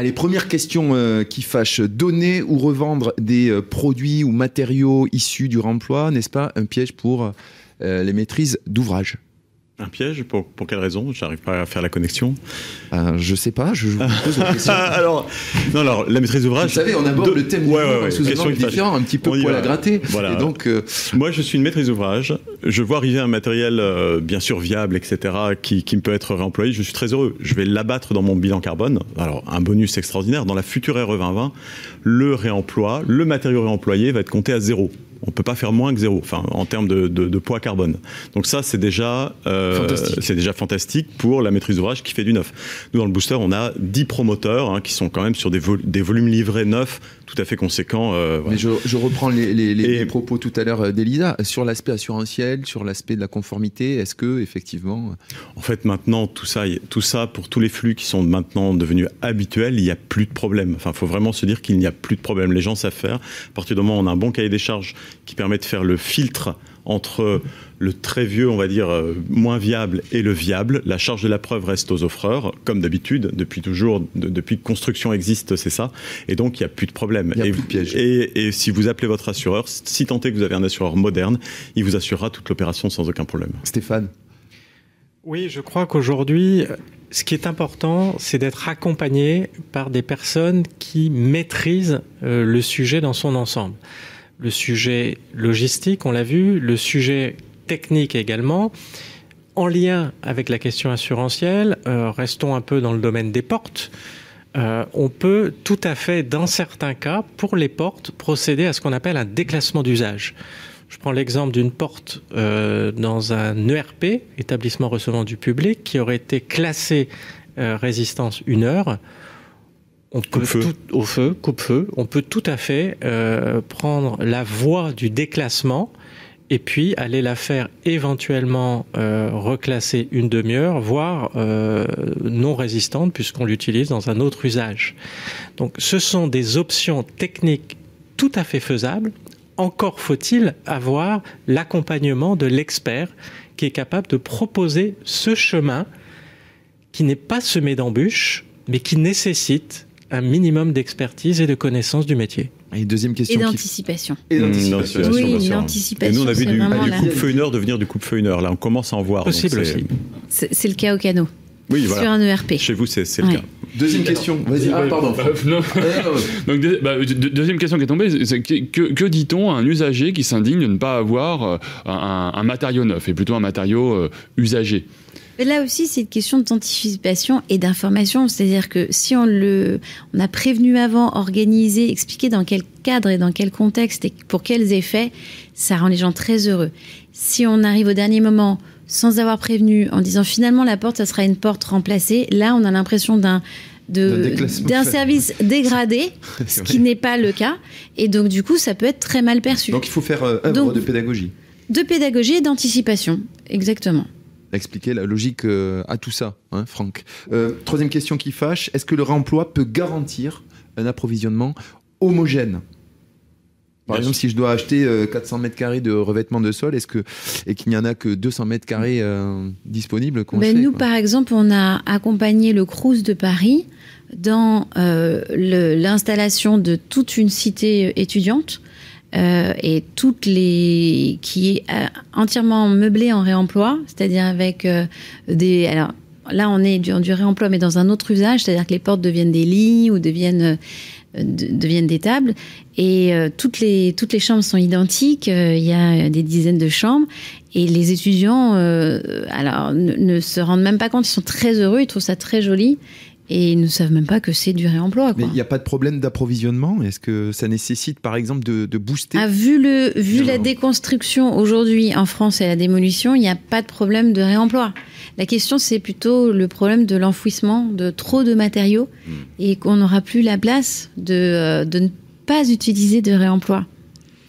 Allez, première question euh, qui fâche. Donner ou revendre des euh, produits ou matériaux issus du remploi, n'est-ce pas un piège pour euh, les maîtrises d'ouvrage? Un piège? Pour, pour quelle raison? J'arrive pas à faire la connexion. Euh, Je sais pas, je vous pose la question. alors, non, alors, la maîtrise Vous d'ouvrage. savez, on aborde de- le thème Ouais, ouais, ouais, sous un différent, un petit peu poil à gratter. Voilà. Et donc, euh, Moi, je suis une maîtrise d'ouvrage. Je vois arriver un matériel, euh, bien sûr, viable, etc., qui, qui peut être réemployé. Je suis très heureux. Je vais l'abattre dans mon bilan carbone. Alors, un bonus extraordinaire. Dans la future RE 2020, le réemploi, le matériau réemployé va être compté à zéro. On peut pas faire moins que zéro, enfin, en termes de, de- de poids carbone. Donc ça, c'est déjà, euh, Fantastique. c'est déjà fantastique pour la maîtrise d'ouvrage qui fait du neuf. Nous, dans le booster, on a 10 promoteurs hein, qui sont quand même sur des, vol- des volumes livrés neufs tout à fait conséquents. euh, voilà. mais je, je reprends les, les- les- Et- les propos tout à l'heure euh, d'Elisa sur l'aspect assurantiel, sur l'aspect de la conformité. Est-ce que effectivement, En fait, maintenant, tout ça, tout ça, pour tous les flux qui sont maintenant devenus habituels, il n'y a plus de problème. Enfin, il faut vraiment se dire qu'il n'y a plus de problème. Les gens savent faire. À partir du moment où on a un bon cahier des charges qui permet de faire le filtre entre le très vieux, on va dire, euh, moins viable et le viable, la charge de la preuve reste aux offreurs, comme d'habitude, depuis toujours, de- depuis que construction existe, c'est ça. Et donc, il n'y a plus de problème. Il y a et, plus de piège. Et, et si vous appelez votre assureur, si tant est que vous avez un assureur moderne, il vous assurera toute l'opération sans aucun problème. Stéphane, Oui, je crois qu'aujourd'hui, ce qui est important, c'est d'être accompagné par des personnes qui maîtrisent euh, le sujet dans son ensemble. Le sujet logistique, on l'a vu, le sujet technique également. En lien avec la question assurantielle, euh, restons un peu dans le domaine des portes. Euh, on peut tout à fait, dans certains cas, pour les portes, procéder à ce qu'on appelle un déclassement d'usage. Je prends l'exemple d'une porte euh, dans un ERP, établissement recevant du public, qui aurait été classée résistance une heure. On peut tout, au feu, coupe-feu. On peut tout à fait euh, prendre la voie du déclassement et puis aller la faire éventuellement euh, reclasser une demi-heure, voire euh, non résistante puisqu'on l'utilise dans un autre usage. Donc ce sont des options techniques tout à fait faisables. Encore faut-il avoir l'accompagnement de l'expert qui est capable de proposer ce chemin qui n'est pas semé d'embûches, mais qui nécessite un minimum d'expertise et de connaissance du métier. et deuxième Et question. qui- d'anticipation. Et Mmh, d'anticipation. Oui, l'anticipation, Et nous, on a vu c'est du, vraiment du une heure devenir du coupe-feu une heure. Là, on commence à en voir. Possible c'est- aussi. C'est le cas au canot, Oui, sur voilà. un E ERP. Chez vous, c'est Ouais. le cas. Deuxième question. Vas-y. Ah, pardon. Euh, non. Donc, deux- bah, deux- deuxième question qui est tombée, c'est que, que- que dit-on à un usager qui s'indigne de ne pas avoir euh, un, un matériau neuf et plutôt un matériau euh, usagé? Mais là aussi, c'est une question d'anticipation et d'information. C'est-à-dire que si on le, on a prévenu avant, organisé, expliqué dans quel cadre et dans quel contexte et pour quels effets, ça rend les gens très heureux. Si on arrive au dernier moment sans avoir prévenu, en disant finalement la porte, ça sera une porte remplacée, là, on a l'impression d'un D'un service dégradé, ce qui n'est pas le cas. Et donc, du coup, ça peut être très mal perçu. Donc il faut faire euh, œuvre Donc- de pédagogie. De pédagogie et d'anticipation, exactement. Expliquer la logique euh, à tout ça, hein, Franck. Euh, troisième question qui fâche est-ce que le réemploi peut garantir un approvisionnement homogène. Par Bien exemple, si je dois acheter euh, 400 mètres carrés de revêtement de sol, est-ce que et qu'il n'y en a que 200 mètres carrés euh, disponibles Ben, nous, quoi par exemple, on a accompagné le Crous de Paris dans euh, l'installation de toute une cité étudiante euh, et toutes les qui est euh, entièrement meublée en réemploi, c'est-à-dire avec euh, des alors là on est du, du réemploi mais dans un autre usage, c'est-à-dire que les portes deviennent des lits ou deviennent euh, de- deviennent des tables. Et euh, toutes les toutes les chambres sont identiques. euh, Il y a des dizaines de chambres. Et les étudiants, euh, alors, ne, ne se rendent même pas compte, ils sont très heureux, ils trouvent ça très joli, et ils ne savent même pas que c'est du réemploi. Mais il n'y a pas de problème d'approvisionnement? Est-ce que ça nécessite, par exemple, de, de booster? Ah, vu le, vu Non. la déconstruction aujourd'hui en France et la démolition, il n'y a pas de problème de réemploi. La question, c'est plutôt le problème de l'enfouissement de trop de matériaux Hmm. et qu'on n'aura plus la place de, euh, de ne pas utiliser de réemploi.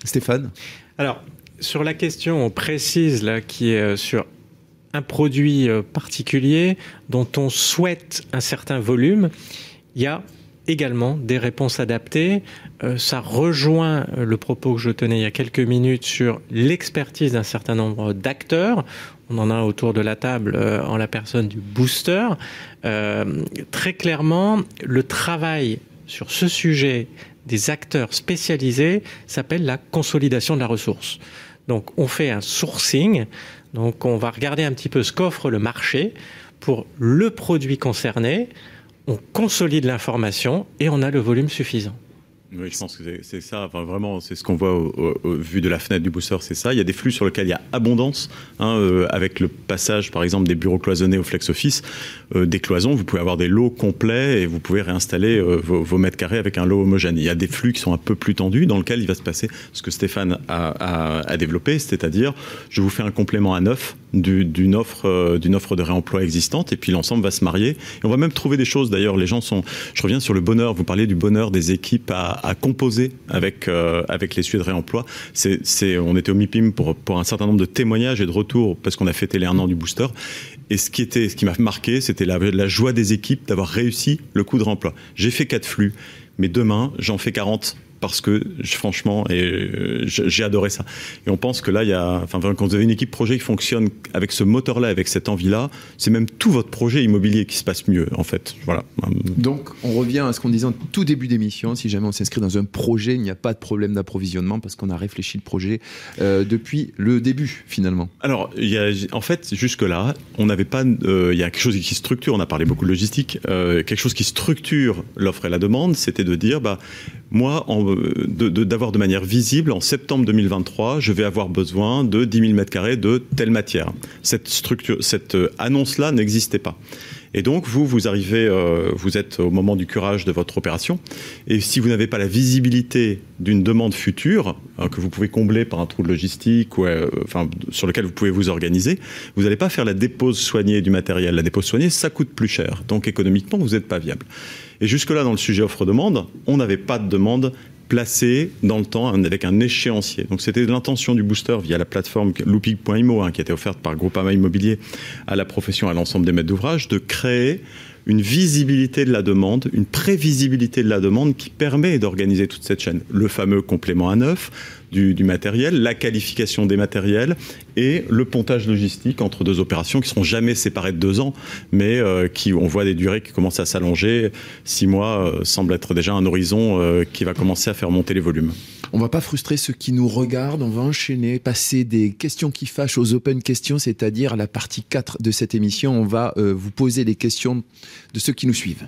Stéphane? Alors, sur la question précise là, qui est euh, sur un produit euh, particulier dont on souhaite un certain volume, il y a également des réponses adaptées. Euh, ça rejoint euh, le propos que je tenais il y a quelques minutes sur l'expertise d'un certain nombre d'acteurs. on en a autour de la table en la personne du booster. très clairement, le travail sur ce sujet des acteurs spécialisés s'appelle la consolidation de la ressource. Donc on fait un sourcing, donc on va regarder un petit peu ce qu'offre le marché pour le produit concerné, on consolide l'information et on a le volume suffisant. Oui, je pense que c'est ça. Enfin, vraiment, c'est ce qu'on voit au, vu de la fenêtre du booster, c'est ça. Il y a des flux sur lesquels il y a abondance, hein, euh, avec le passage, par exemple, des bureaux cloisonnés au flex office, euh, des cloisons. Vous pouvez avoir des lots complets et vous pouvez réinstaller euh, vos, mètres carrés avec un lot homogène. Il y a des flux qui sont un peu plus tendus, dans lesquels il va se passer ce que Stéphane a, a, a développé, c'est-à-dire, je vous fais un complément à neuf d'une offre, d'une offre de réemploi existante, et puis l'ensemble va se marier. Et on va même trouver des choses. D'ailleurs, les gens sont. Je reviens sur le bonheur. Vous parliez du bonheur des équipes à à composer avec, euh, avec les sujets de réemploi. C'est, on était au MIPIM pour, pour un certain nombre de témoignages et de retours parce qu'on a fêté les un an du booster. Et ce qui, était, ce qui m'a marqué, c'était la, la joie des équipes d'avoir réussi le coup de réemploi. J'ai fait quatre flux, mais demain, j'en fais 40 parce que franchement, et euh, j'ai adoré ça. Et on pense que là, il y a, enfin, quand vous avez une équipe projet qui fonctionne avec ce moteur-là, avec cette envie-là, c'est même tout votre projet immobilier qui se passe mieux, en fait. Voilà. Donc, on revient à ce qu'on disait en tout début d'émission. Si jamais on s'inscrit dans un projet, il n'y a pas de problème d'approvisionnement parce qu'on a réfléchi le projet euh, depuis le début, finalement. Alors, il y a, en fait, jusque-là, on n'avait pas, euh, il y a quelque chose qui structure. On a parlé beaucoup de logistique. quelque chose qui structure l'offre et la demande, c'était de dire, bah, moi, d'avoir de, manière visible, en septembre 2023, je vais avoir besoin de 10 000 m2 de telle matière. Cette cette euh, annonce-là n'existait pas. Et donc, vous, vous arrivez, euh, vous êtes au moment du curage de votre opération. Et si vous n'avez pas la visibilité d'une demande future, euh, que vous pouvez combler par un trou de logistique, ou, enfin, sur lequel vous pouvez vous organiser, vous n'allez pas faire la dépose soignée du matériel. La dépose soignée, ça coûte plus cher. Donc, économiquement, vous n'êtes pas viable. Et jusque-là, dans le sujet offre-demande, on n'avait pas de demande placée dans le temps avec un échéancier. Donc c'était l'intention du booster via la plateforme looping.imo hein, qui a été offerte par Groupama Immobilier à la profession, à l'ensemble des maîtres d'ouvrage, de créer une visibilité de la demande, une prévisibilité de la demande qui permet d'organiser toute cette chaîne. Le fameux complément à neuf, du, matériel, la qualification des matériels et le pontage logistique entre deux opérations qui seront jamais séparées de deux ans, mais euh, qui on voit des durées qui commencent à s'allonger. Six mois euh, semble être déjà un horizon euh, qui va commencer à faire monter les volumes. On va pas frustrer ceux qui nous regardent, on va enchaîner, passer des questions qui fâchent aux open questions, c'est-à-dire la partie 4 de cette émission. On va vous poser les questions de ceux qui nous suivent.